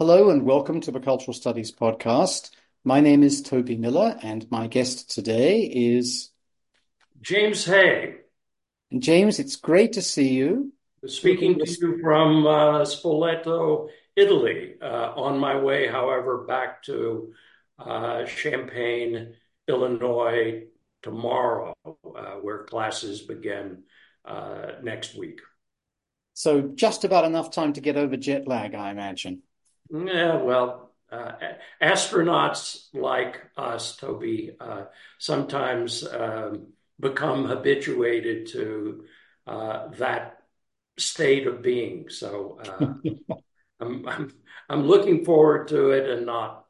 Hello and welcome to the Cultural Studies Podcast. My name is Toby Miller, and my guest today is James Hay. And James, it's great to see you. Speaking to you from uh, Spoleto, Italy, uh, on my way, however, back to uh, Champaign, Illinois tomorrow, uh, where classes begin uh, next week. So, just about enough time to get over jet lag, I imagine. Yeah, well, uh, astronauts like us, Toby, uh, sometimes um, become habituated to uh, that state of being. So uh, I'm, I'm, I'm looking forward to it and not.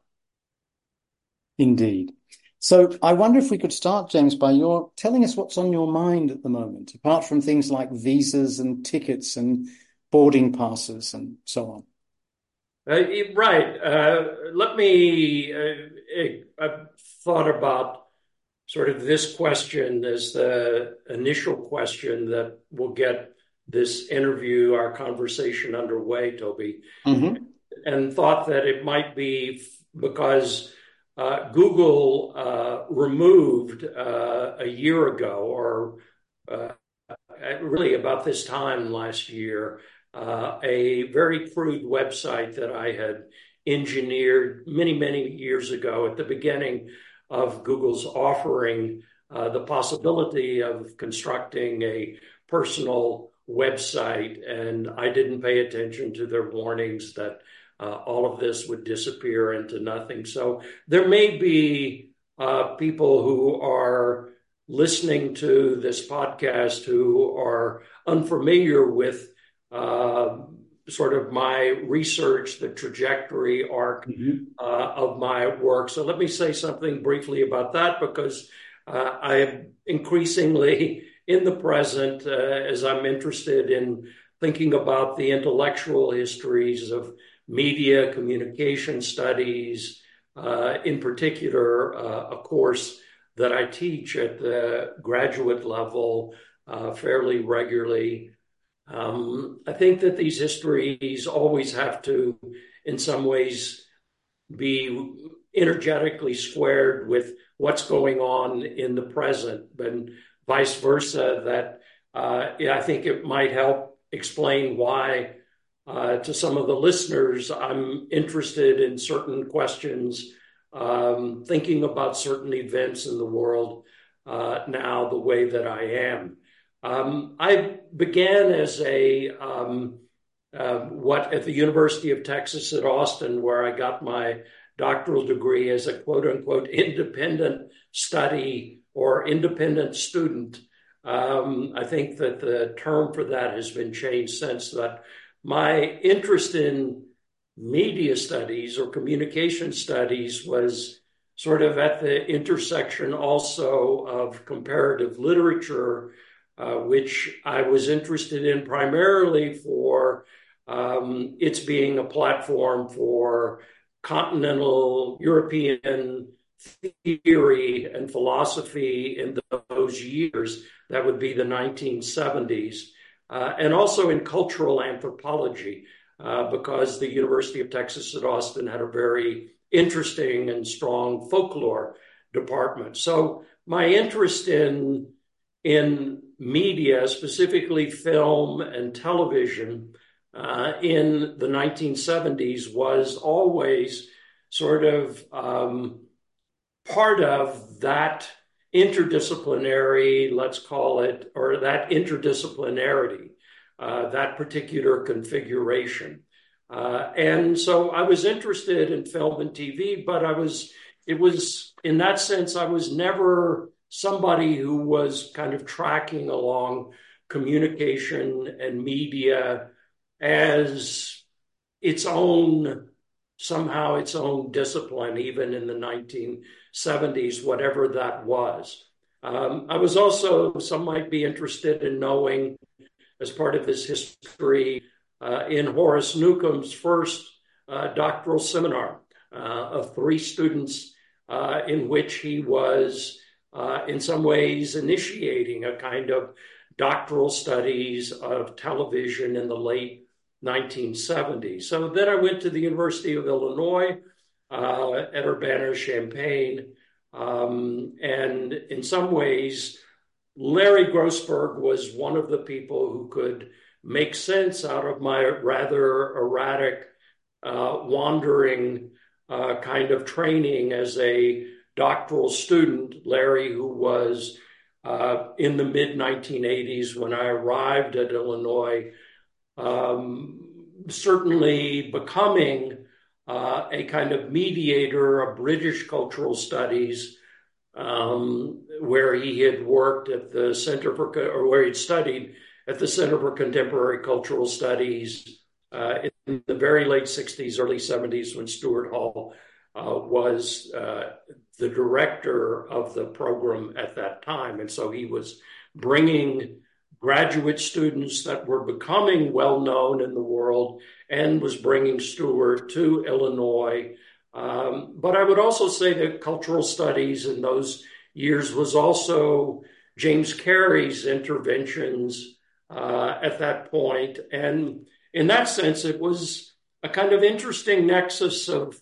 Indeed. So I wonder if we could start, James, by your telling us what's on your mind at the moment, apart from things like visas and tickets and boarding passes and so on. Uh, right. Uh, let me. Uh, I've thought about sort of this question as the initial question that will get this interview, our conversation underway, Toby, mm-hmm. and thought that it might be because uh, Google uh, removed uh, a year ago, or really about this time last year, uh, a very crude website that I had engineered many, many years ago at the beginning of Google's offering uh, the possibility of constructing a personal website. And I didn't pay attention to their warnings that uh, all of this would disappear into nothing. So there may be uh, people who are listening to this podcast who are unfamiliar with sort of my research, the trajectory arc mm-hmm. uh, of my work. So let me say something briefly about that because uh, I am increasingly in the present uh, as I'm interested in thinking about the intellectual histories of media communication studies, uh, in particular, uh, a course that I teach at the graduate level fairly regularly. Um, I think that these histories always have to, in some ways, be energetically squared with what's going on in the present, and vice versa. That uh, I think it might help explain why, uh, to some of the listeners, I'm interested in certain questions, um, thinking about certain events in the world uh, now the way that I am. Um, I began as a um, uh, what at the University of Texas at Austin, where I got my doctoral degree as a quote unquote independent study or independent student. Um, I think that the term for that has been changed since that. My interest in media studies or communication studies was sort of at the intersection also of comparative literature which I was interested in primarily for um, its being a platform for continental European theory and philosophy in those years. That would be the 1970s. Uh, and also in cultural anthropology, uh, because the University of Texas at Austin had a very interesting and strong folklore department. So my interest in in media, specifically film and television, uh, in the 1970s was always sort of um, part of that interdisciplinary, let's call it, or that interdisciplinarity, uh, that particular configuration. Uh, and so I was interested in film and TV, but I was, it was, in that sense, I was never somebody who was kind of tracking along communication and media as its own somehow its own discipline, even in the 1970s, whatever that was. Um, I was also, some might be interested in knowing, as part of this history, uh, in Horace Newcomb's first uh, doctoral seminar uh, of three students, uh, in which he was uh, in some ways initiating a kind of doctoral studies of television in the late 1970s. So then I went to the University of Illinois uh, at Urbana Champaign. Um, and in some ways, Larry Grossberg was one of the people who could make sense out of my rather erratic, uh, wandering uh, kind of training as a doctoral student. Larry, who was uh, in the mid 1980s when I arrived at Illinois, um, certainly becoming uh, a kind of mediator of British cultural studies, um, where he had worked at the Center for, or where he'd studied at the Center for Contemporary Cultural Studies uh, in the very late 60s, early 70s, when Stuart Hall was uh, the director of the program at that time. And so he was bringing graduate students that were becoming well known in the world and was bringing Stuart to Illinois. Um, but I would also say that cultural studies in those years was also James Carey's interventions uh, at that point. And in that sense, it was a kind of interesting nexus of,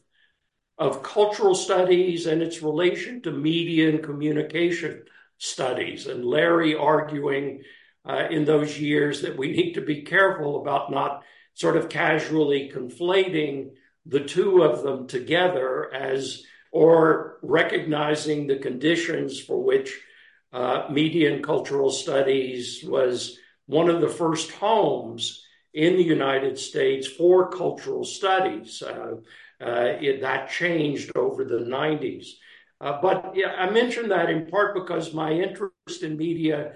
of cultural studies and its relation to media and communication studies. And Larry arguing uh, in those years that we need to be careful about not sort of casually conflating the two of them together as or recognizing the conditions for which uh, media and cultural studies was one of the first homes in the United States for cultural studies. Uh, it, that changed over the 90s. Uh, but yeah, I mentioned that in part because my interest in media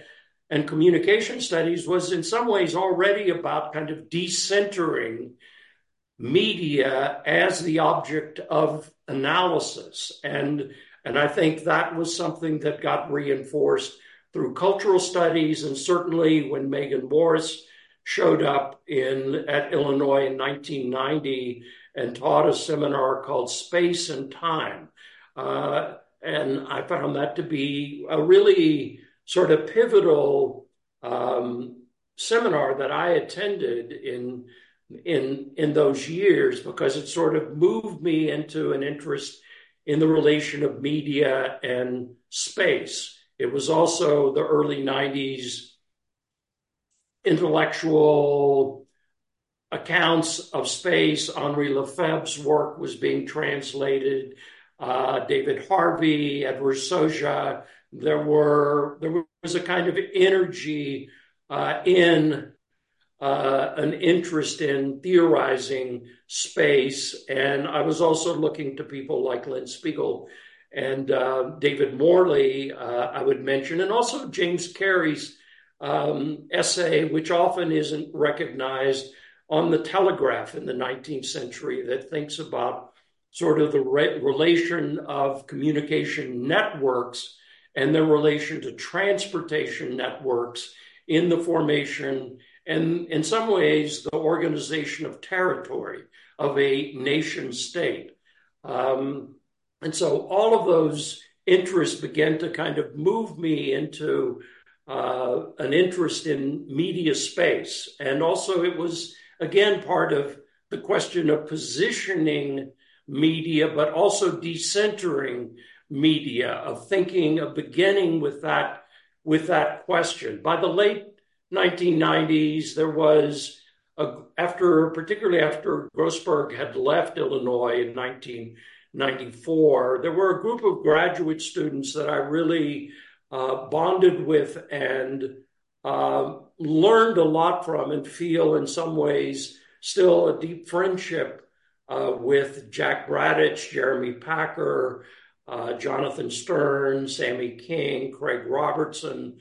and communication studies was in some ways already about kind of decentering media as the object of analysis. And, and I think that was something that got reinforced through cultural studies. And certainly when Meaghan Morris showed up in, at Illinois in 1990 and taught a seminar called Space and Time. Uh, and I found that to be a really sort of pivotal um, seminar that I attended in in in those years because it sort of moved me into an interest in the relation of media and space. It was also the early 90s intellectual accounts of space. Henri Lefebvre's work was being translated. Uh, David Harvey, Edward Soja, there were there was a kind of energy uh, in uh, an interest in theorizing space, and I was also looking to people like Lynn Spigel and uh, David Morley. Uh, I would mention, and also James Carey's um, essay, which often isn't recognized on the Telegraph in the 19th century, that thinks about sort of the re- relation of communication networks and their relation to transportation networks in the formation and, in some ways, the organization of territory of a nation state. Um, and so all of those interests began to kind of move me into uh, an interest in media space. And also, it was, again, part of the question of positioning media, but also decentering media, of thinking, of beginning with that, with that question. By the late 1990s, there was a, after, particularly after Grossberg had left Illinois in 1994, there were a group of graduate students that I really uh, bonded with and uh, learned a lot from, and feel in some ways still a deep friendship uh, with Jack Bratich, Jeremy Packer, uh, Jonathan Sterne, Sammy King, Craig Robertson,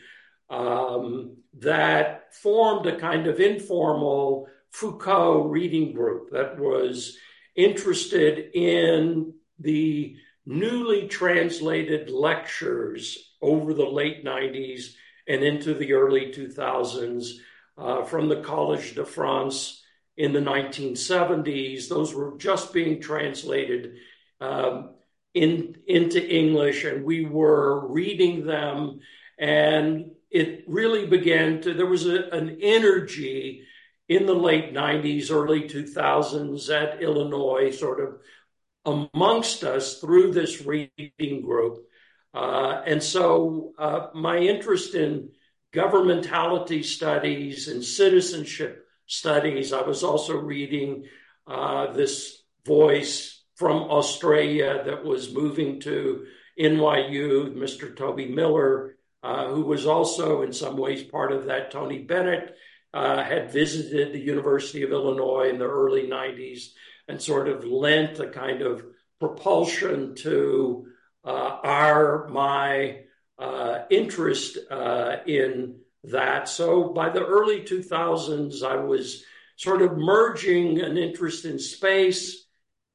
um, that formed a kind of informal Foucault reading group that was interested in the newly translated lectures over the late 90s and into the early 2000s uh, from the Collège de France in the 1970s. Those were just being translated um, in, into English, and we were reading them. And it really began to, there was a, an energy in the late 90s, early 2000s at Illinois, sort of amongst us through this reading group. Uh, and so uh, my interest in governmentality studies and citizenship studies, I was also reading uh, this voice from Australia that was moving to NYU, Mr. Toby Miller, who was also in some ways part of that. Tony Bennett had visited the University of Illinois in the early 90s and sort of lent a kind of propulsion to uh, our, my uh, interest uh, in that. So by the early 2000s, I was sort of merging an interest in space,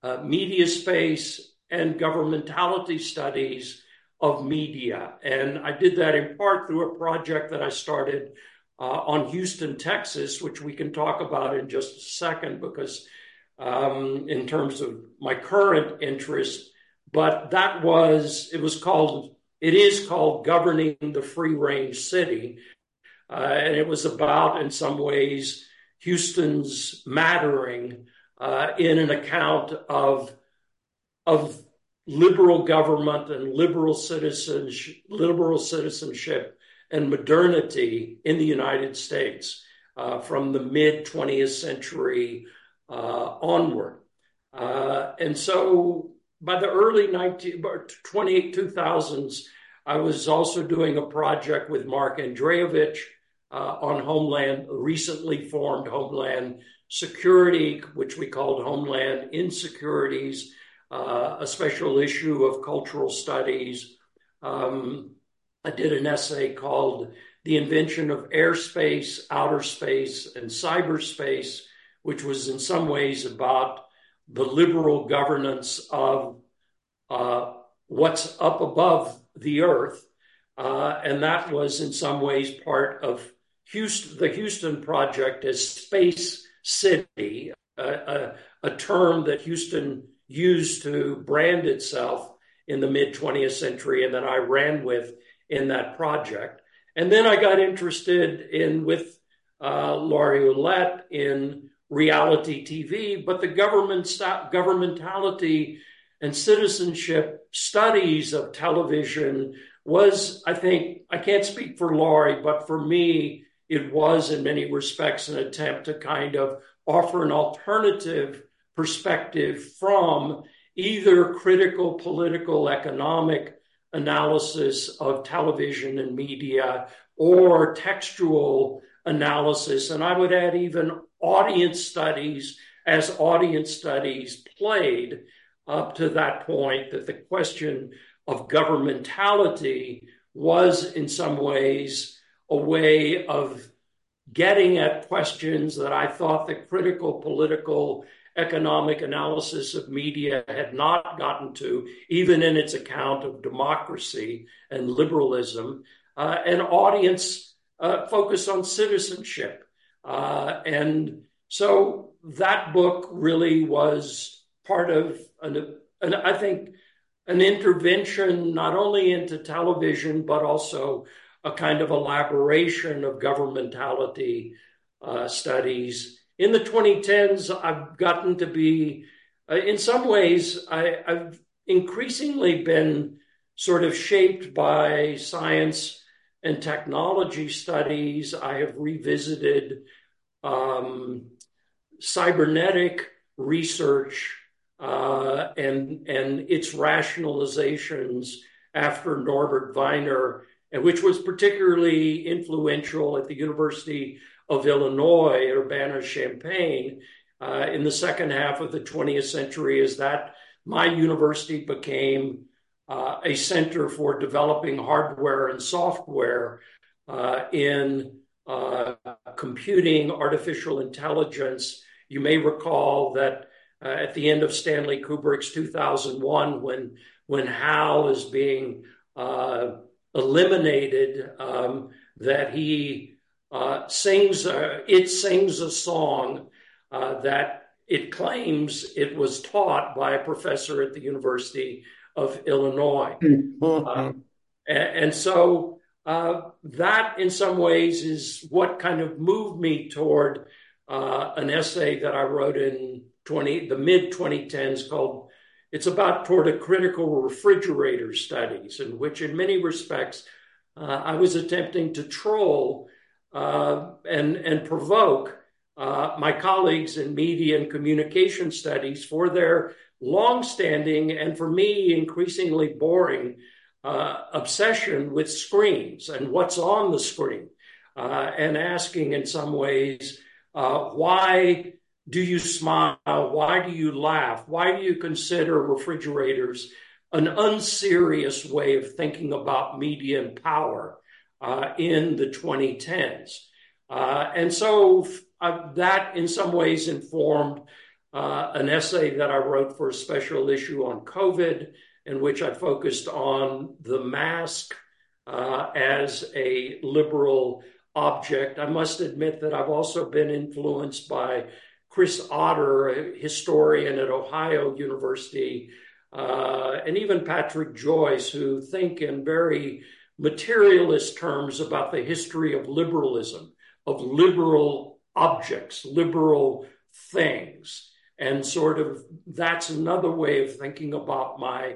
uh, media space, and governmentality studies of media. And I did that in part through a project that I started uh, on Houston, Texas, which we can talk about in just a second because, um, in terms of my current interest, but that was, it was called, it is called Governing the Free Range City. Uh, and it was about, in some ways, Houston's mattering uh, in an account of, of liberal government and liberal citizenship, liberal citizenship and modernity in the United States uh, from the mid 20th century uh, onward. Uh, and so by the early 19, 28 2000s, I was also doing a project with Mark Andrejevic uh, on Homeland, recently formed Homeland Security, which we called Homeland Insecurities uh, a special issue of cultural studies. Um, I did an essay called The Invention of Airspace, Outer Space, and Cyberspace, which was in some ways about the liberal governance of uh, what's up above the earth. Uh, and that was in some ways part of Houston, the Houston Project as Space City, a, a term that Houston used to brand itself in the mid 20th century, and that I ran with in that project. And then I got interested in with uh, Laurie Ouellette in reality TV, but the government governmentality and citizenship studies of television was, I think, I can't speak for Laurie, but for me, it was in many respects an attempt to kind of offer an alternative perspective from either critical political economic analysis of television and media or textual analysis. And I would add even audience studies as audience studies played up to that point that the question of governmentality was in some ways a way of getting at questions that I thought the critical political economic analysis of media had not gotten to, even in its account of democracy and liberalism, uh, an audience uh, focused on citizenship. Uh, and so that book really was part of, an, an, I think, an intervention not only into television, but also a kind of elaboration of governmentality uh, studies in the 2010s, I've gotten to be, uh, in some ways, I, I've increasingly been sort of shaped by science and technology studies. I have revisited um, cybernetic research uh, and and its rationalizations after Norbert Wiener, and which was particularly influential at the University of Illinois, at Urbana-Champaign, uh, in the second half of the 20th century is that my university became uh, a center for developing hardware and software uh, in computing artificial intelligence. You may recall that uh, at the end of Stanley Kubrick's 2001, when when HAL is being uh, eliminated, um, that he uh, sings, uh, it sings a song uh, that it claims it was taught by a professor at the University of Illinois. Mm-hmm. And, and, so uh, that, in some ways, is what kind of moved me toward uh, an essay that I wrote in 20, the mid 2010s called It's About Toward a Critical Refrigerator Studies, in which, in many respects, uh, I was attempting to troll uh, and, and provoke uh, my colleagues in media and communication studies for their longstanding and for me increasingly boring obsession with screens and what's on the screen, uh, and asking in some ways, uh, why do you smile? Why do you laugh? Why do you consider refrigerators an unserious way of thinking about media and power uh, in the 2010s? Uh, and so uh, that in some ways informed uh, an essay that I wrote for a special issue on COVID, in which I focused on the mask uh, as a liberal object. I must admit that I've also been influenced by Chris Otter, a historian at Ohio University, uh, and even Patrick Joyce, who think in very materialist terms about the history of liberalism, of liberal objects, liberal things. And sort of that's another way of thinking about my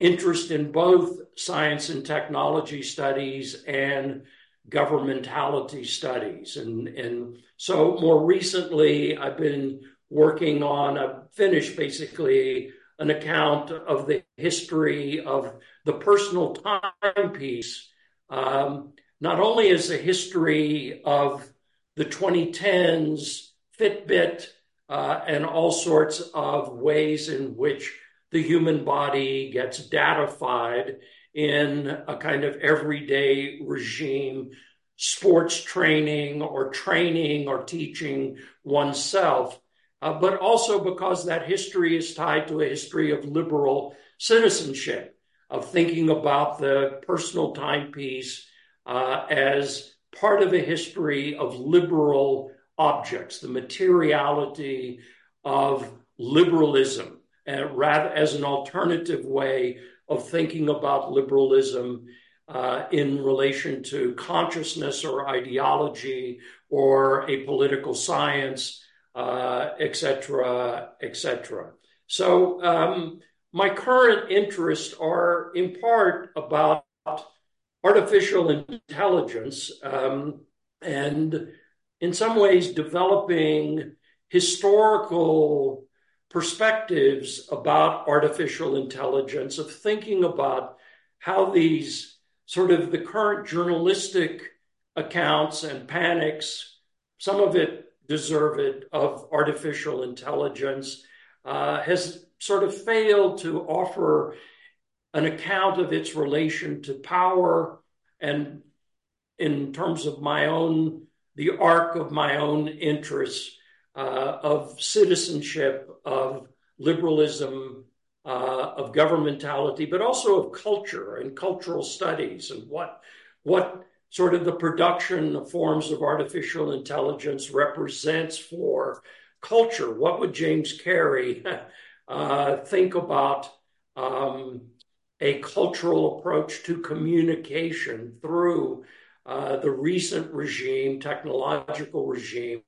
interest in both science and technology studies and governmentality studies. And, and so more recently, I've been working on, I've finished basically an account of the history of the personal timepiece, um, not only as a history of the 2010s Fitbit and all sorts of ways in which the human body gets datified in a kind of everyday regime, sports training or training or teaching oneself, uh, but also because that history is tied to a history of liberal citizenship, of thinking about the personal timepiece uh, as part of a history of liberal objects, the materiality of liberalism, and rather as an alternative way of thinking about liberalism uh, in relation to consciousness or ideology or a political science, etc., uh, etc. Et so um, my current interests are in part about artificial intelligence um, and in some ways developing historical perspectives about artificial intelligence, of thinking about how these sort of the current journalistic accounts and panics, some of it deserved of artificial intelligence, uh, has sort of failed to offer an account of its relation to power and in terms of my own the arc of my own interests uh, of citizenship, of liberalism, uh, of governmentality, but also of culture and cultural studies and what what sort of the production of forms of artificial intelligence represents for culture. What would James Carey uh, think about um, a cultural approach to communication through uh, the recent regime, technological regime,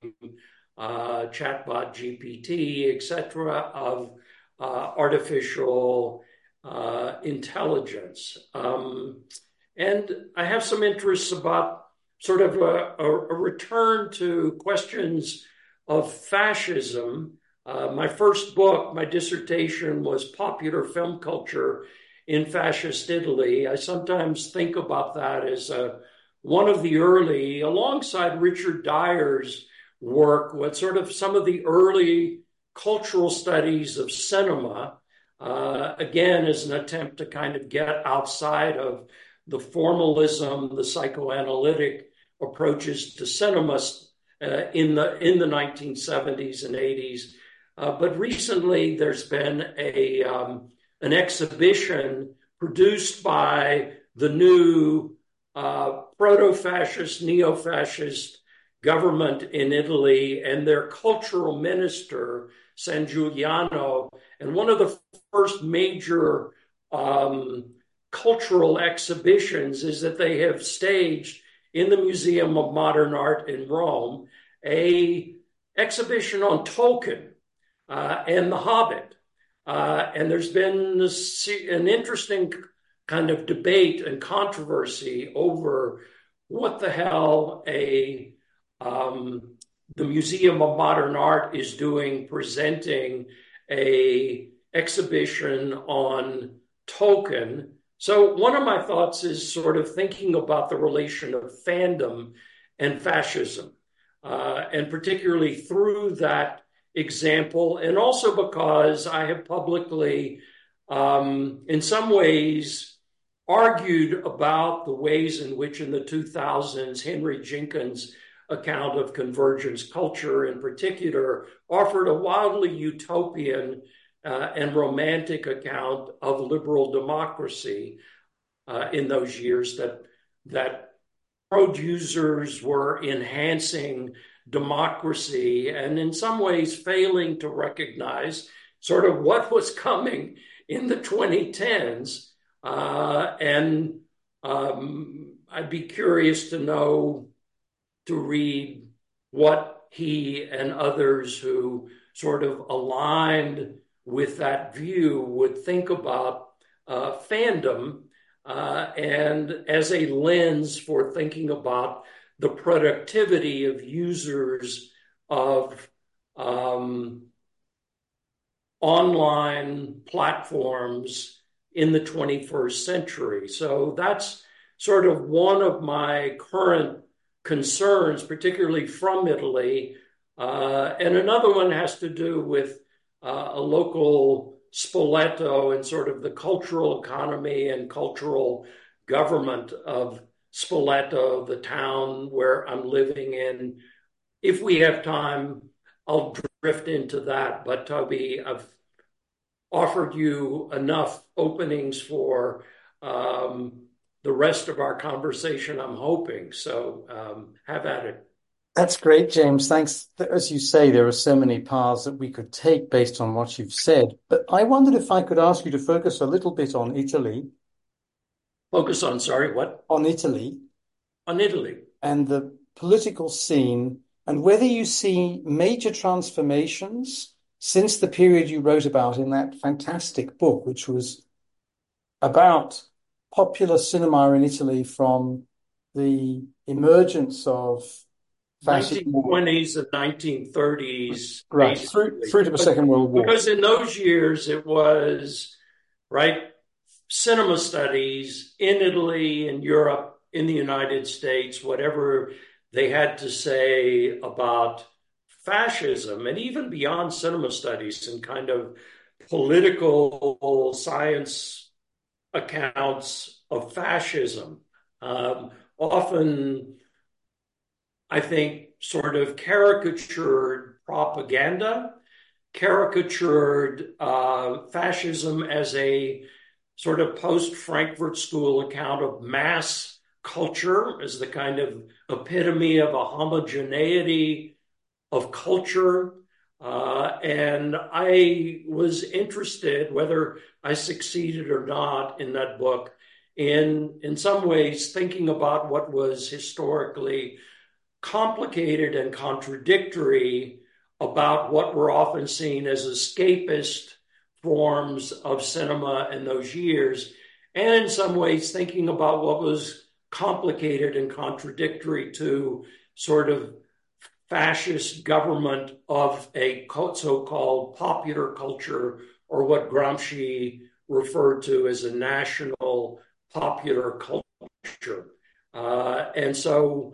uh, chatbot GPT, etc., of uh, artificial uh, intelligence. Um, and I have some interests about sort of a, a, return to questions of fascism. Uh, my first book, my dissertation was Popular Film Culture in Fascist Italy. I sometimes think about that as a one of the early, alongside Richard Dyer's work, what sort of some of the early cultural studies of cinema, uh, again, is an attempt to kind of get outside of the formalism, the psychoanalytic approaches to cinema uh, in the in the 1970s and 80s. Uh, but recently, there's been a um, an exhibition produced by the new proto fascist, neo fascist government in Italy and their cultural minister, Sangiuliano. And one of the first major um, cultural exhibitions is that they have staged in the Museum of Modern Art in Rome a exhibition on Tolkien uh, and The Hobbit. Uh, and there's been this, an interesting kind of debate and controversy over what the hell a um, the Museum of Modern Art is doing, presenting a exhibition on Tolkien. So one of my thoughts is sort of thinking about the relation of fandom and fascism, uh, and particularly through that example, and also because I have publicly, um, in some ways, argued about the ways in which, in the 2000s, Henry Jenkins' account of convergence culture, in particular, offered a wildly utopian uh, and romantic account of liberal democracy uh, in those years that that producers were enhancing democracy and in some ways failing to recognize sort of what was coming in the 2010s. Uh, and um, I'd be curious to know, to read what he and others who sort of aligned with that view would think about uh, fandom uh, and as a lens for thinking about the productivity of users of um, online platforms in the 21st century. So that's sort of one of my current concerns, particularly from Italy. Uh, and another one has to do with uh, a local Spoleto and sort of the cultural economy and cultural government of Spoleto, the town where I'm living in. If we have time, I'll drift into that. But Toby, I've offered you enough openings for um, the rest of our conversation, I'm hoping. So um, have at it. That's great, James. Thanks. As you say, there are so many paths that we could take based on what you've said. But I wondered if I could ask you to focus a little bit on Italy. Focus on, sorry, what? On Italy. On Italy. And the political scene, and whether you see major transformations since the period you wrote about in that fantastic book, which was about popular cinema in Italy from the emergence of 1920s and 1930s. Right, through, through to the Second World War. Because in those years it was, right, cinema studies in Italy, in Europe, in the United States, whatever they had to say about fascism, and even beyond cinema studies and kind of political science accounts of fascism. Um, often I think, sort of caricatured propaganda, caricatured uh, fascism as a sort of post Frankfurt School account of mass culture as the kind of epitome of a homogeneity of culture. Uh, and I was interested, whether I succeeded or not in that book, in in some ways thinking about what was historically complicated and contradictory about what were often seen as escapist forms of cinema in those years, and in some ways thinking about what was complicated and contradictory to sort of fascist government of a so called popular culture, or what Gramsci referred to as a national popular culture. Uh, and so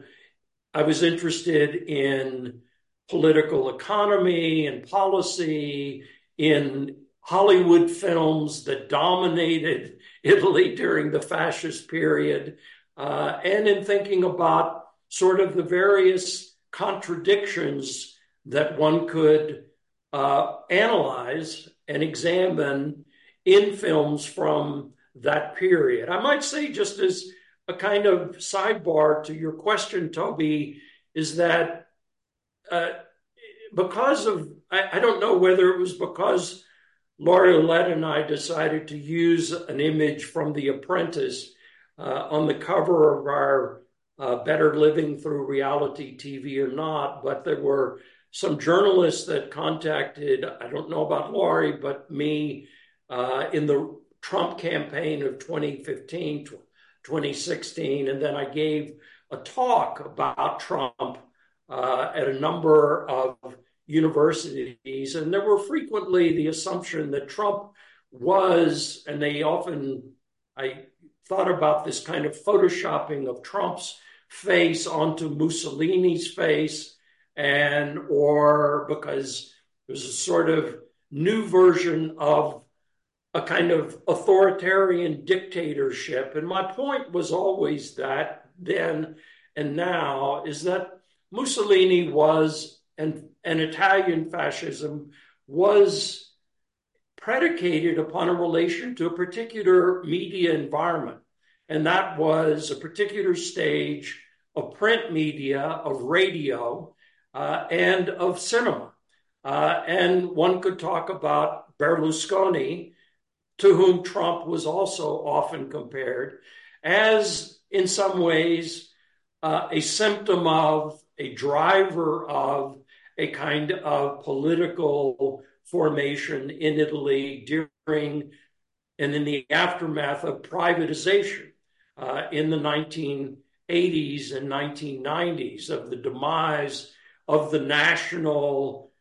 I was interested in political economy and policy, in Hollywood films that dominated Italy during the fascist period, uh, and in thinking about sort of the various contradictions that one could uh, analyze and examine in films from that period. I might say, just as a kind of sidebar to your question, Toby, is that uh, because of, I, I, don't know whether it was because Laurie Ouellette and I decided to use an image from The Apprentice uh, on the cover of our uh, Better Living Through Reality TV or not, but there were some journalists that contacted, I don't know about Laurie, but me uh, in the Trump campaign of 2015, 2016. And then I gave a talk about Trump uh, at a number of universities. And there were frequently the assumption that Trump was, and they often, I thought about this kind of photoshopping of Trump's face onto Mussolini's face, and or because there's a sort of new version of a kind of authoritarian dictatorship. And my point was always that then and now is that Mussolini was and, and Italian fascism was predicated upon a relation to a particular media environment. And that was a particular stage of print media, of radio, uh, and of cinema. Uh, and one could talk about Berlusconi, to whom Trump was also often compared, as in some ways uh, a symptom of, a driver of a kind of political formation in Italy during and in the aftermath of privatization in the 1980s and 1990s, of the demise of the national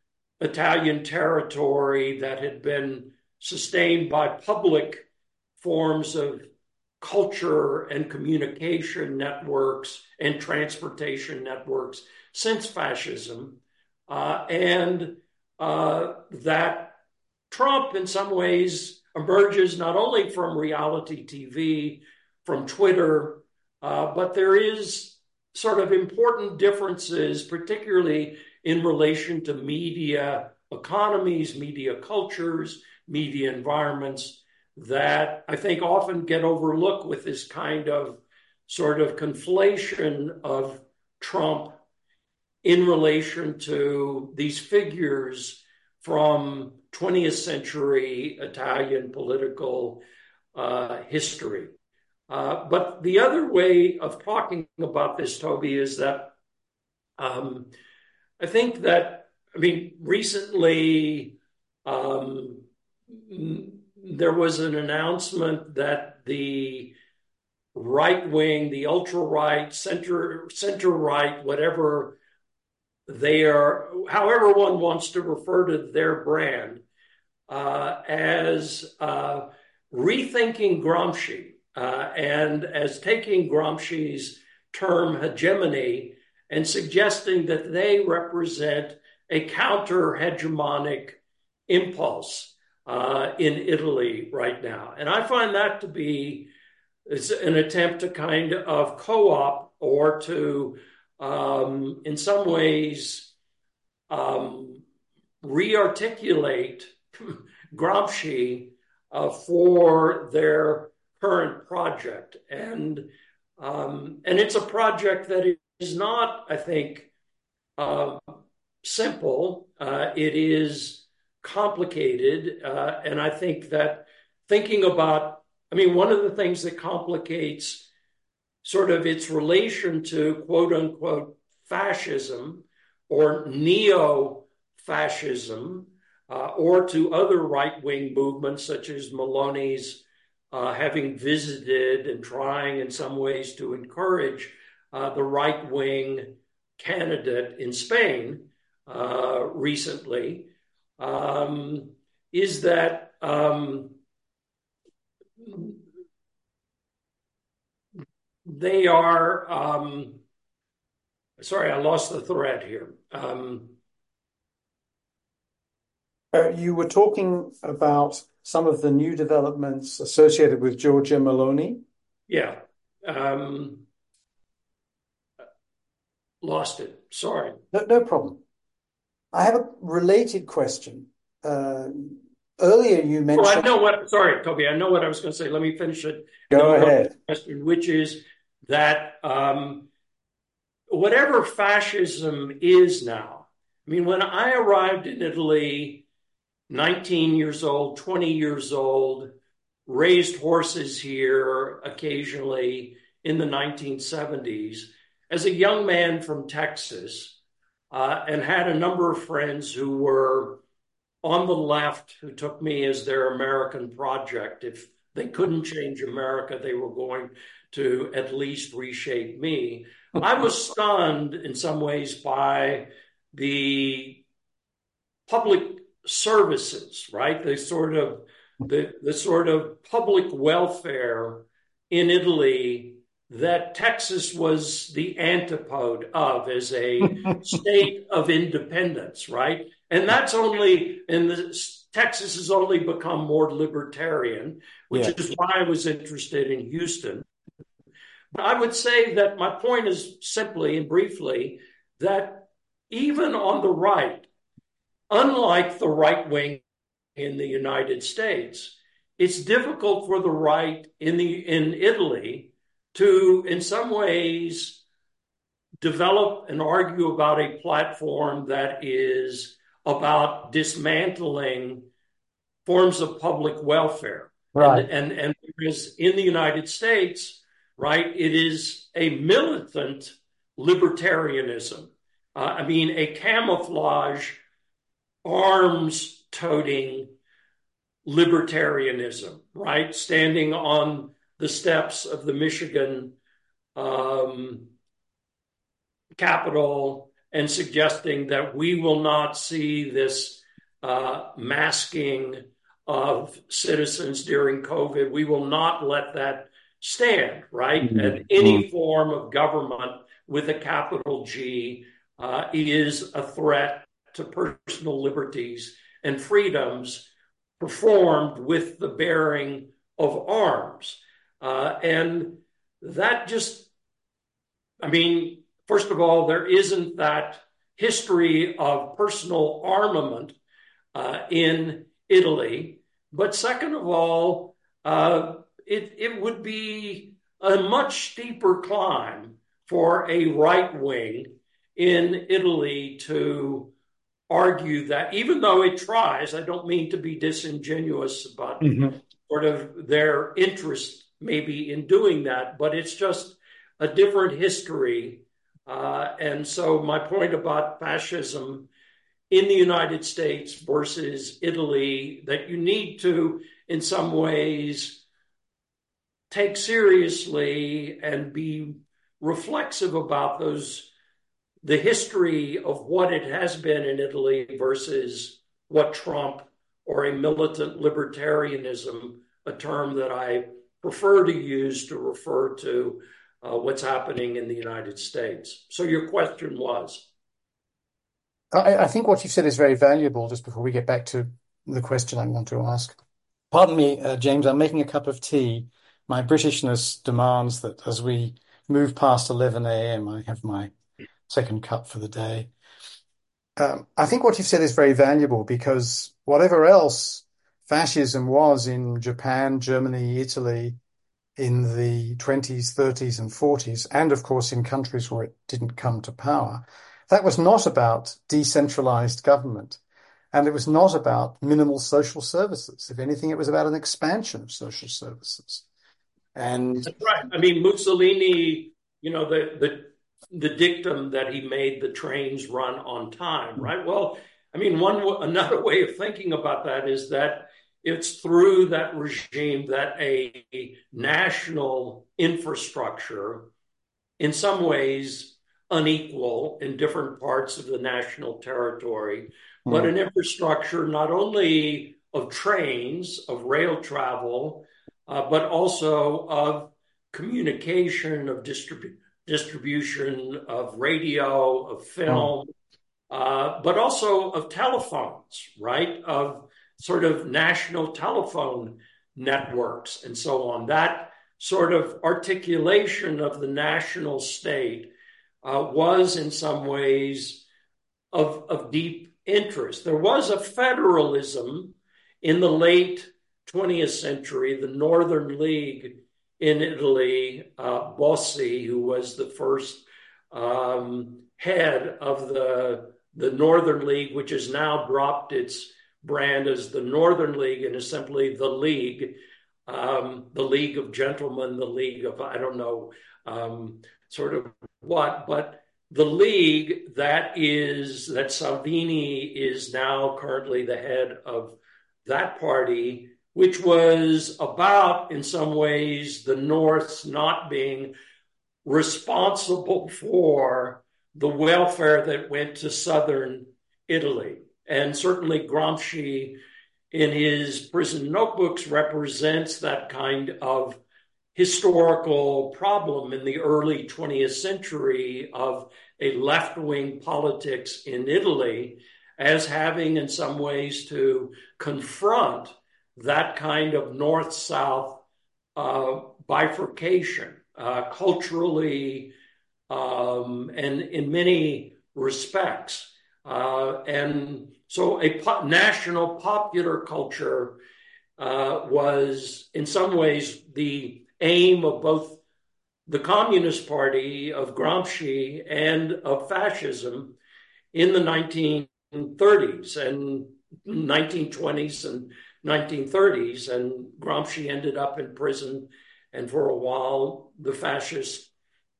Italian territory that had been sustained by public forms of culture and communication networks and transportation networks since fascism. Uh, and uh, that Trump, in some ways, emerges not only from reality TV, from Twitter, uh, but there is sort of important differences, particularly in relation to media economies, media cultures, media environments that I think often get overlooked with this kind of sort of conflation of Trump in relation to these figures from 20th century Italian political uh, history. Uh, but the other way of talking about this, Toby, is that um, I think that, I mean, recently um, there was an announcement that the right wing, the ultra right, center center right, whatever they are, however one wants to refer to their brand, uh, as uh, rethinking Gramsci and as taking Gramsci's term hegemony and suggesting that they represent a counter hegemonic impulse uh, in Italy right now. And I find that to be an attempt to kind of co op or to, um, in some ways, um, re articulate Gramsci uh, for their current project. And, um, and it's a project that is not, I think, uh, simple. Uh, it is complicated. Uh, and I think that thinking about, I mean, one of the things that complicates sort of its relation to quote unquote fascism or neo fascism uh, or to other right wing movements such as uh, having visited and trying in some ways to encourage uh, the right wing candidate in Spain uh, recently um, is that um, they are. Um, sorry, I lost the thread here. Um, uh, you were talking about some of the new developments associated with Giorgia Meloni. Yeah. Um, lost it. Sorry. No, no problem. I have a related question. Uh, earlier you mentioned. Well, I know what. Sorry, Toby. I know what I was going to say. Let me finish it. Go ahead. Question, which is that um, whatever fascism is now. I mean, when I arrived in Italy, 19 years old, 20 years old, raised horses here occasionally in the 1970s. As a young man from Texas, uh, and had a number of friends who were on the left who took me as their American project. If they couldn't change America, they were going to at least reshape me. I was stunned in some ways by the public services, right? The sort of the, the sort of public welfare in Italy that Texas was the antipode of as a state of independence, right? And that's only, in the, Texas has only become more libertarian, which yeah. is why I was interested in Houston. But I would say that my point is simply and briefly that even on the right, unlike the right wing in the United States, it's difficult for the right in the in Italy to, in some ways, develop and argue about a platform that is about dismantling forms of public welfare. Right. And, and, and because in the United States, right, it is a militant libertarianism. Uh, I mean, a camouflage, arms toting libertarianism, right? Standing on the steps of the Michigan um, Capitol and suggesting that we will not see this uh, masking of citizens during COVID. We will not let that stand, right? Mm-hmm. And any form of government with a capital G uh, is a threat to personal liberties and freedoms performed with the bearing of arms. Uh, and that just, I mean, first of all, there isn't that history of personal armament uh, in Italy. But second of all, uh, it, it would be a much steeper climb for a right wing in Italy to argue that, even though it tries, I don't mean to be disingenuous about mm-hmm. sort of their interest maybe in doing that, but it's just a different history. Uh, and so, my point about fascism in the United States versus Italy that you need to, in some ways, take seriously and be reflexive about those the history of what it has been in Italy versus what Trump or a militant libertarianism, a term that I prefer to use to refer to uh, what's happening in the United States. So your question was? I, I think what you've said is very valuable. Just before we get back to the question I want to ask, pardon me, uh, James. I'm making a cup of tea. My Britishness demands that as we move past 11 a.m., I have my second cup for the day. Um, I think what you've said is very valuable because whatever else fascism was in Japan, Germany, Italy in the 20s, 30s, and 40s, and of course in countries where it didn't come to power, that was not about decentralized government. And it was not about minimal social services. If anything, it was about an expansion of social services. And That's right. I mean, Mussolini, you know, the, the the dictum that he made the trains run on time, right? Well, I mean, one another way of thinking about that is that it's through that regime that a national infrastructure, in some ways unequal in different parts of the national territory, mm. but an infrastructure not only of trains, of rail travel, uh, but also of communication, of distribution distribution of radio, of film, uh, but also of telephones, right? Of sort of national telephone networks and so on. That sort of articulation of the national state uh, was in some ways of, of deep interest. There was a federalism in the late 20th century, the Northern League in Italy, uh, Bossi, who was the first um, head of the the Northern League, which has now dropped its brand as the Northern League and is simply the League, um, the League of Gentlemen, the League of I don't know, um, sort of what, but the League that is that Salvini is now currently the head of that party, which was about, in some ways, the North's not being responsible for the welfare that went to southern Italy. And certainly Gramsci, in his prison notebooks, represents that kind of historical problem in the early 20th century of a left wing politics in Italy as having, in some ways, to confront that kind of north south uh, bifurcation uh, culturally um, and in many respects. Uh, and so a po- national popular culture uh, was, in some ways, the aim of both the Communist Party of Gramsci and of fascism in the 1930s and 1920s and 1930s. And Gramsci ended up in prison. And for a while, the fascists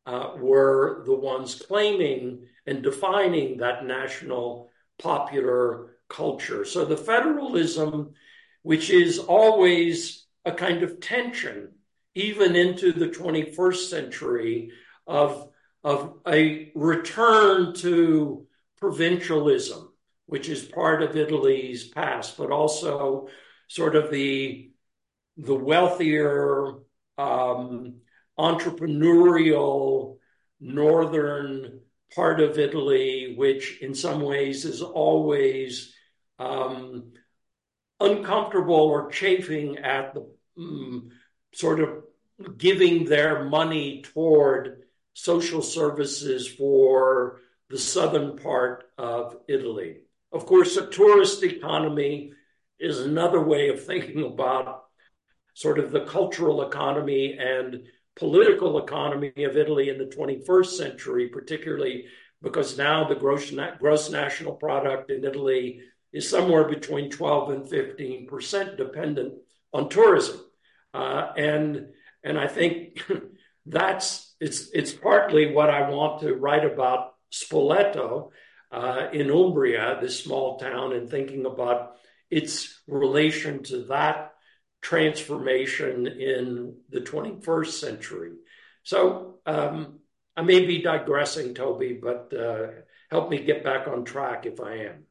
uh, were the ones claiming and defining that national popular culture. So the federalism, which is always a kind of tension even into the 21st century of, of a return to provincialism, which is part of Italy's past, but also sort of the, the wealthier, um, entrepreneurial northern part of Italy, which in some ways is always um, uncomfortable or chafing at the um, sort of giving their money toward social services for the southern part of Italy. Of course, a tourist economy is another way of thinking about sort of the cultural economy and political economy of Italy in the 21st century, particularly because now the gross, gross national product in Italy is somewhere between 12 and 15 percent dependent on tourism. Uh, and and I think that's it's it's partly what I want to write about Spoleto uh, in Umbria, this small town, and thinking about its relation to that transformation in the 21st century. So um, I may be digressing, Toby, but uh, help me get back on track if I am.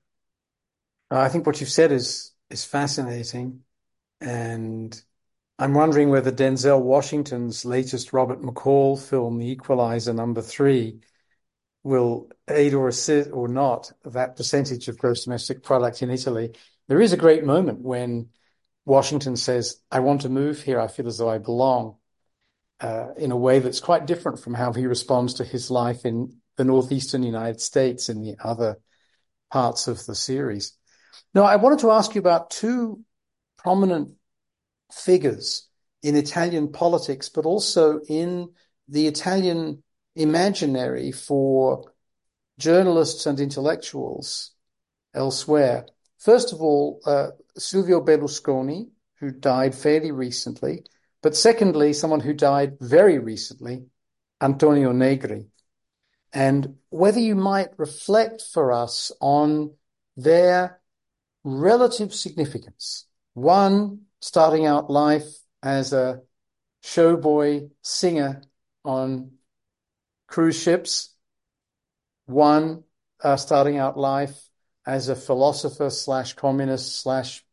I think what you've said is is fascinating, and I'm wondering whether Denzel Washington's latest Robert McCall film, The Equalizer number three, will aid or assist or not that percentage of gross domestic product in Italy. There is a great moment when Washington says, I want to move here. I feel as though I belong uh, in a way that's quite different from how he responds to his life in the Northeastern United States in the other parts of the series. Now, I wanted to ask you about two prominent figures in Italian politics, but also in the Italian imaginary for journalists and intellectuals elsewhere. First of all, uh, Silvio Berlusconi, who died fairly recently, but secondly, someone who died very recently, Antonio Negri. And whether you might reflect for us on their relative significance. One, starting out life as a showboy singer on cruise ships. One, uh, starting out life as a philosopher slash communist slash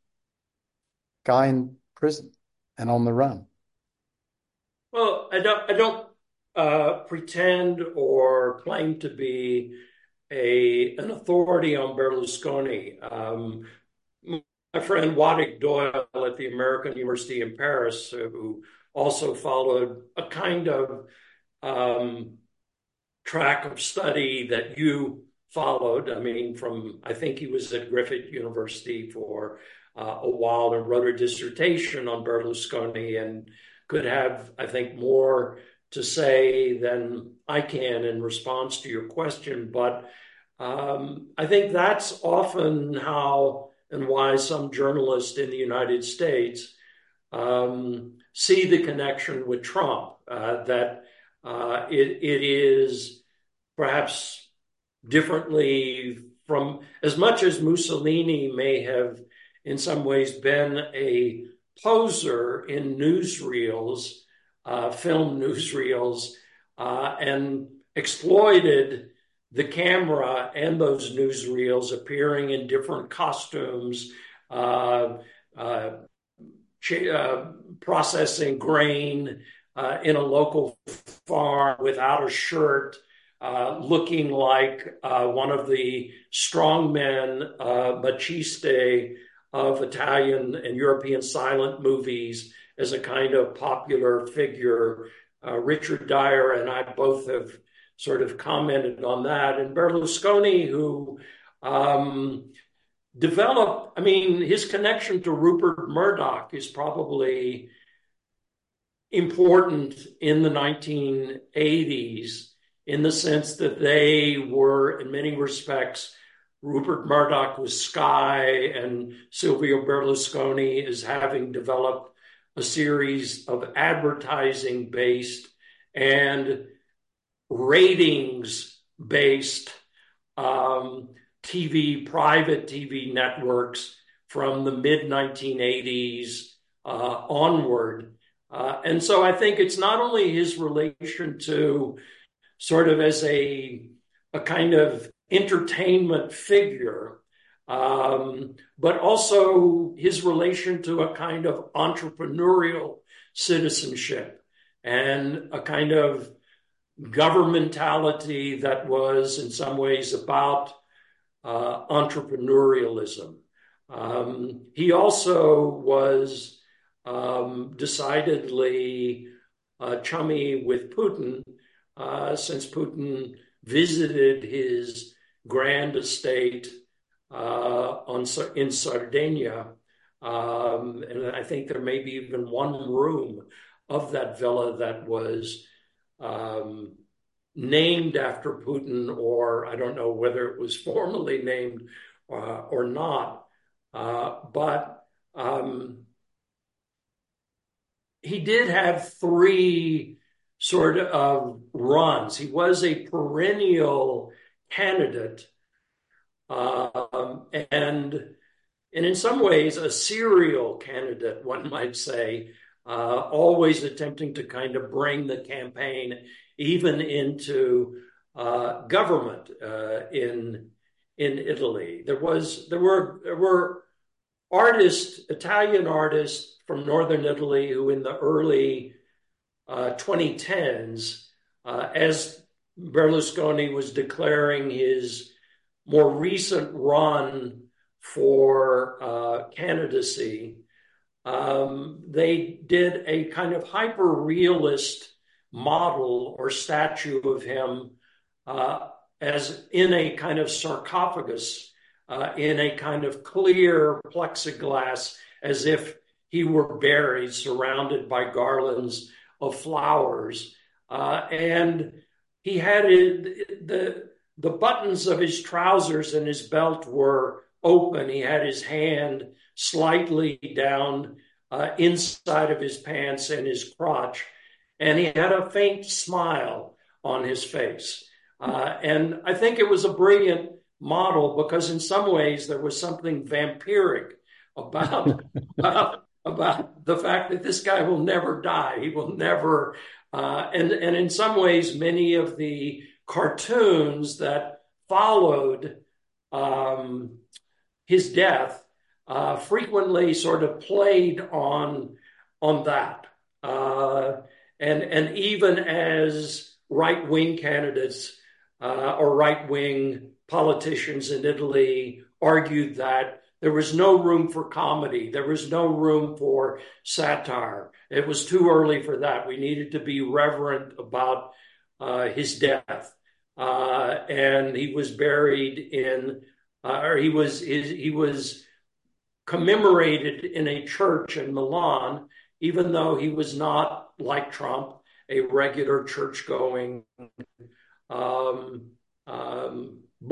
guy in prison and on the run. Well, I don't, I don't uh, pretend or claim to be a an authority on Berlusconi. Um, my friend Waddick Doyle at the American University in Paris, who also followed a kind of um, track of study that you followed. I mean, from I think he was at Griffith University for uh, a while and wrote a dissertation on Berlusconi and could have, I think, more to say than I can in response to your question. But um, I think that's often how and why some journalists in the United States um, see the connection with Trump, uh, that uh, it, it is perhaps differently from as much as Mussolini may have, in some ways, been a poser in newsreels, uh, film newsreels, uh, and exploited the camera and those newsreels appearing in different costumes, uh, uh, uh processing grain uh, in a local farm without a shirt, uh, looking like one of the strongmen, maciste of Italian and European silent movies as a kind of popular figure. Richard Dyer and I both have sort of commented on that. And Berlusconi, who um, developed, I mean, his connection to Rupert Murdoch is probably important in the 1980s in the sense that they were, in many respects, Rupert Murdoch was Sky and Silvio Berlusconi is having developed a series of advertising based and ratings based um, TV, private TV networks from the mid 1980s uh, onward. Uh, and so I think it's not only his relation to sort of as a, a kind of entertainment figure, um, but also his relation to a kind of entrepreneurial citizenship and a kind of governmentality that was in some ways about uh, entrepreneurialism. Um, he also was um, decidedly uh, chummy with Putin uh, since Putin visited his grand estate uh, on, in Sardinia. Um, and I think there may be even one room of that villa that was um, named after Putin, or I don't know whether it was formally named uh, or not. Uh, but um, he did have three sort of runs. He was a perennial candidate, um, and and in some ways a serial candidate, one might say uh, always attempting to kind of bring the campaign even into uh, government uh, in in Italy. There was there were there were artists, Italian artists from northern Italy, who in the early 2010s, uh, uh, as Berlusconi was declaring his more recent run for uh, candidacy, um, they did a kind of hyper realist model or statue of him uh, as in a kind of sarcophagus, uh, in a kind of clear plexiglass, as if he were buried, surrounded by garlands of flowers. Uh, and he had it, the the buttons of his trousers and his belt were open. He had his hand slightly down uh, inside of his pants and his crotch, and he had a faint smile on his face. Uh, and I think it was a brilliant model because, in some ways, there was something vampiric about about, about the fact that this guy will never die. He will never. Uh, and and in some ways, many of the cartoons that followed um, his death uh, frequently sort of played on on that, uh, and and even as right wing candidates uh, or right wing politicians in Italy argued that there was no room for comedy, there was no room for satire. It was too early for that. We needed to be reverent about uh, his death, uh, and he was buried in, uh, or he was his, he was commemorated in a church in Milan, even though he was not, like Trump, a regular church going um,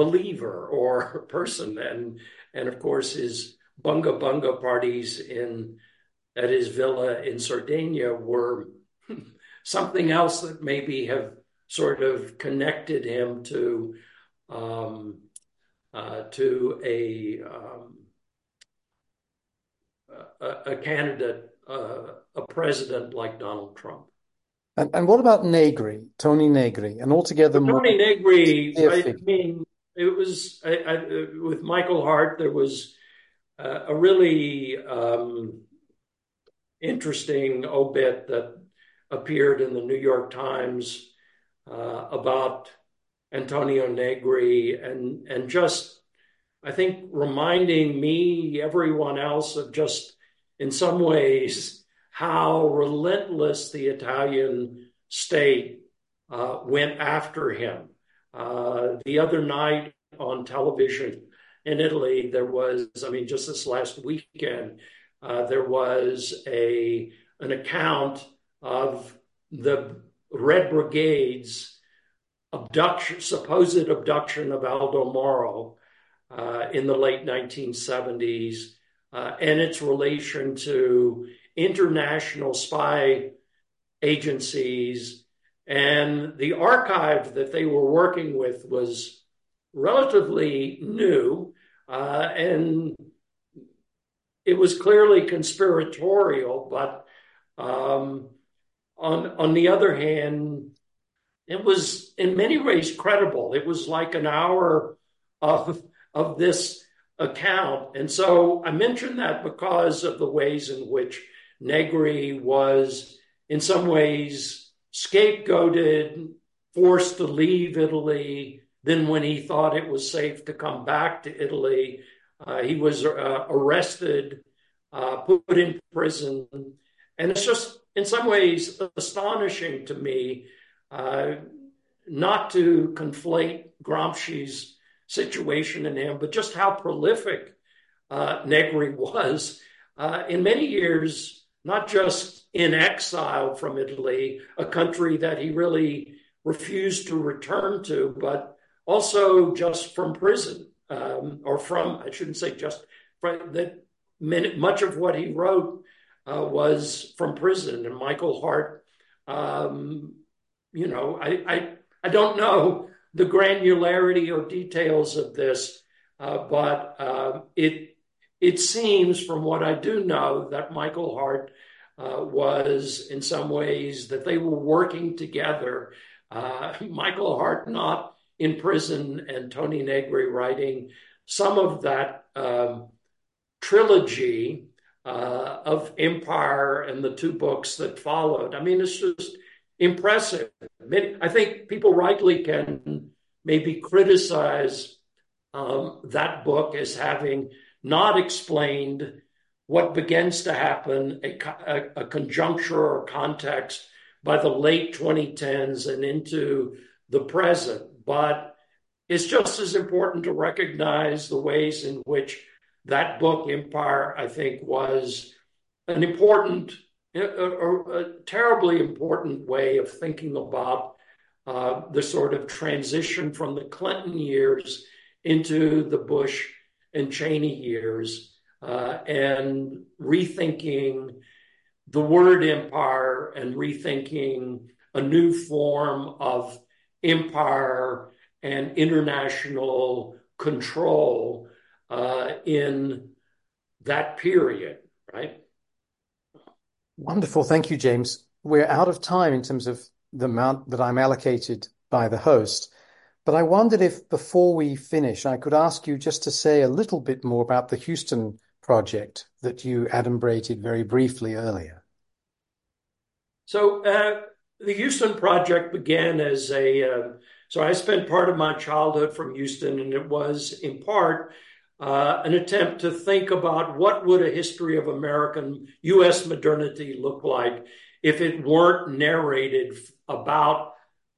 believer or person. And, and of course, his bunga bunga parties in at his villa in Sardinia were something else that maybe have sort of connected him to um, uh, to a, um, a, a candidate, uh, a president like Donald Trump. And, and what about Negri, Tony Negri, and altogether Tony Negri? I mean, it was I, I, with Michael Hardt. There was uh, a really um, interesting obit that appeared in the New York Times uh, about Antonio Negri and and just I think reminding me, everyone else, of just in some ways how relentless the Italian state uh, went after him. Uh, the other night on television in Italy, there was, I mean, just this last weekend, uh, there was a an account of the Red Brigade's abduction, supposed abduction of Aldo Moro uh, in the late 1970s, uh, and its relation to international spy agencies. And the archive that they were working with was relatively new, uh, and it was clearly conspiratorial, but um, on on the other hand, it was in many ways credible. It was like an hour of of this account, and so I mention that because of the ways in which Negri was, in some ways, scapegoated, forced to leave Italy. Then, when he thought it was safe to come back to Italy, uh, he was uh, arrested, uh, put in prison, and it's just in some ways astonishing to me uh, not to conflate Gramsci's situation in him, but just how prolific uh, Negri was. Uh, in many years, not just in exile from Italy, a country that he really refused to return to, but also just from prison, um, or from, I shouldn't say just, from, that much of what he wrote uh, was from prison. And Michael Hardt, um, you know, I, I, I don't know the granularity or details of this, uh, but uh, it it seems from what I do know that Michael Hardt uh, was in some ways that they were working together. Uh, Michael Hardt not in prison and Tony Negri writing some of that um, trilogy uh, of Empire and the two books that followed. I mean, it's just impressive. I think people rightly can maybe criticize um, that book as having not explained what begins to happen, a, conjuncture or context by the late 2010s and into the present. But it's just as important to recognize the ways in which that book, Empire, I think, was an important, a terribly important way of thinking about uh, the sort of transition from the Clinton years into the Bush and Cheney years, uh, and rethinking the word empire and rethinking a new form of empire and international control uh, in that period, right? Wonderful. Thank you, James. We're out of time in terms of the amount that I'm allocated by the host. But I wondered if before we finish, I could ask you just to say a little bit more about the Houston project that you adumbrated very briefly earlier. So, uh, the Houston project began as a. Uh, so, I spent part of my childhood from Houston, and it was in part uh, an attempt to think about what would a history of American U.S. modernity look like if it weren't narrated about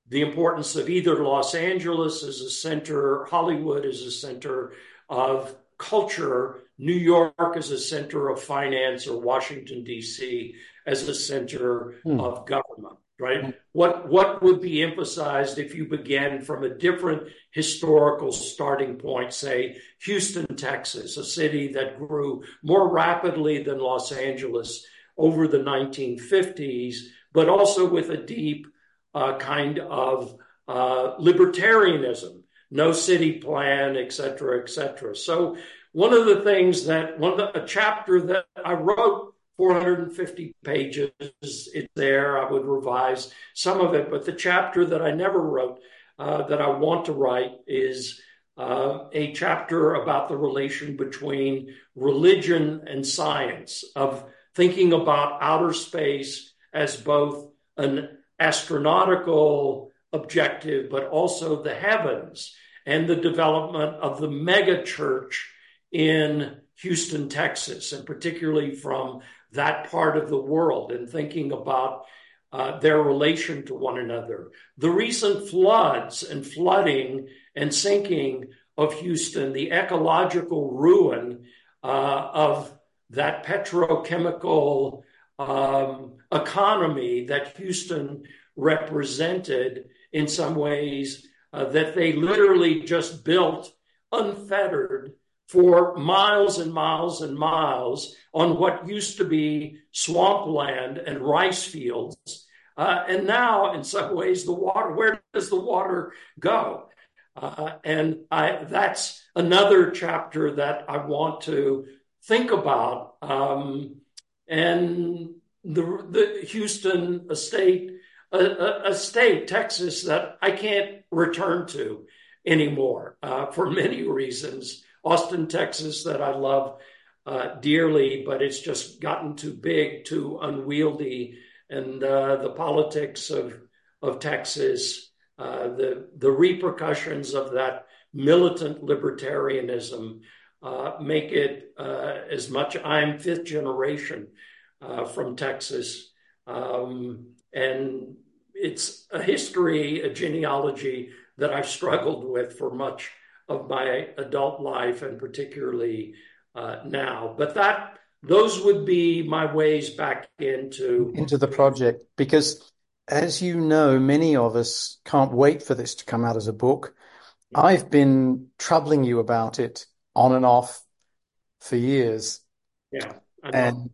the importance of either Los Angeles as a center, Hollywood as a center of culture, New York as a center of finance, or Washington, D.C. as a center hmm. of government right? Mm-hmm. What what would be emphasized if you began from a different historical starting point, say Houston, Texas, a city that grew more rapidly than Los Angeles over the 1950s, but also with a deep uh, kind of uh, libertarianism, no city plan, et cetera, et cetera. So one of the things that one the, a chapter that I wrote 450 pages it's there i would revise some of it but the chapter that i never wrote uh, that i want to write is uh, a chapter about the relation between religion and science of thinking about outer space as both an astronautical objective but also the heavens and the development of the mega church in Houston, Texas, and particularly from that part of the world and thinking about uh, their relation to one another. The recent floods and flooding and sinking of Houston, the ecological ruin uh, of that petrochemical um, economy that Houston represented in some ways, uh, that they literally just built unfettered for miles and miles and miles on what used to be swampland and rice fields. Uh, and now, in some ways, the water, where does the water go? Uh, and I, that's another chapter that I want to think about. Um, and the, the Houston estate, a, a, state, Texas, that I can't return to anymore uh, for many reasons. Austin, Texas, that I love uh, dearly, but it's just gotten too big, too unwieldy, and uh, the politics of of Texas, uh, the the repercussions of that militant libertarianism uh, make it uh, as much. I'm fifth generation uh, from Texas, um, and it's a history, a genealogy that I've struggled with for much of my adult life and particularly uh, now. But that those would be my ways back into into the project. Because as you know many of us can't wait for this to come out as a book. I've been troubling you about it on and off for years. Yeah and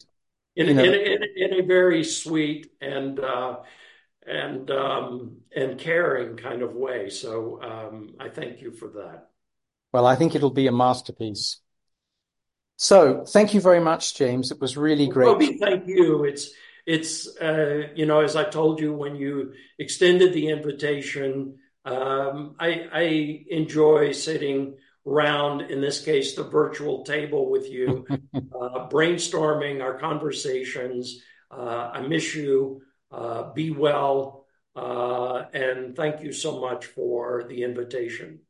in, you know, in, in, in, a very sweet and uh, and um, and caring kind of way. So um, i thank you for that well, I think it'll be a masterpiece. So thank you very much, James. It was really great. Roby, thank you. It's it's uh, you know as I told you when you extended the invitation, um, I, I enjoy sitting around in this case the virtual table with you, uh, brainstorming our conversations. Uh, I miss you. Uh, be well, uh, and thank you so much for the invitation.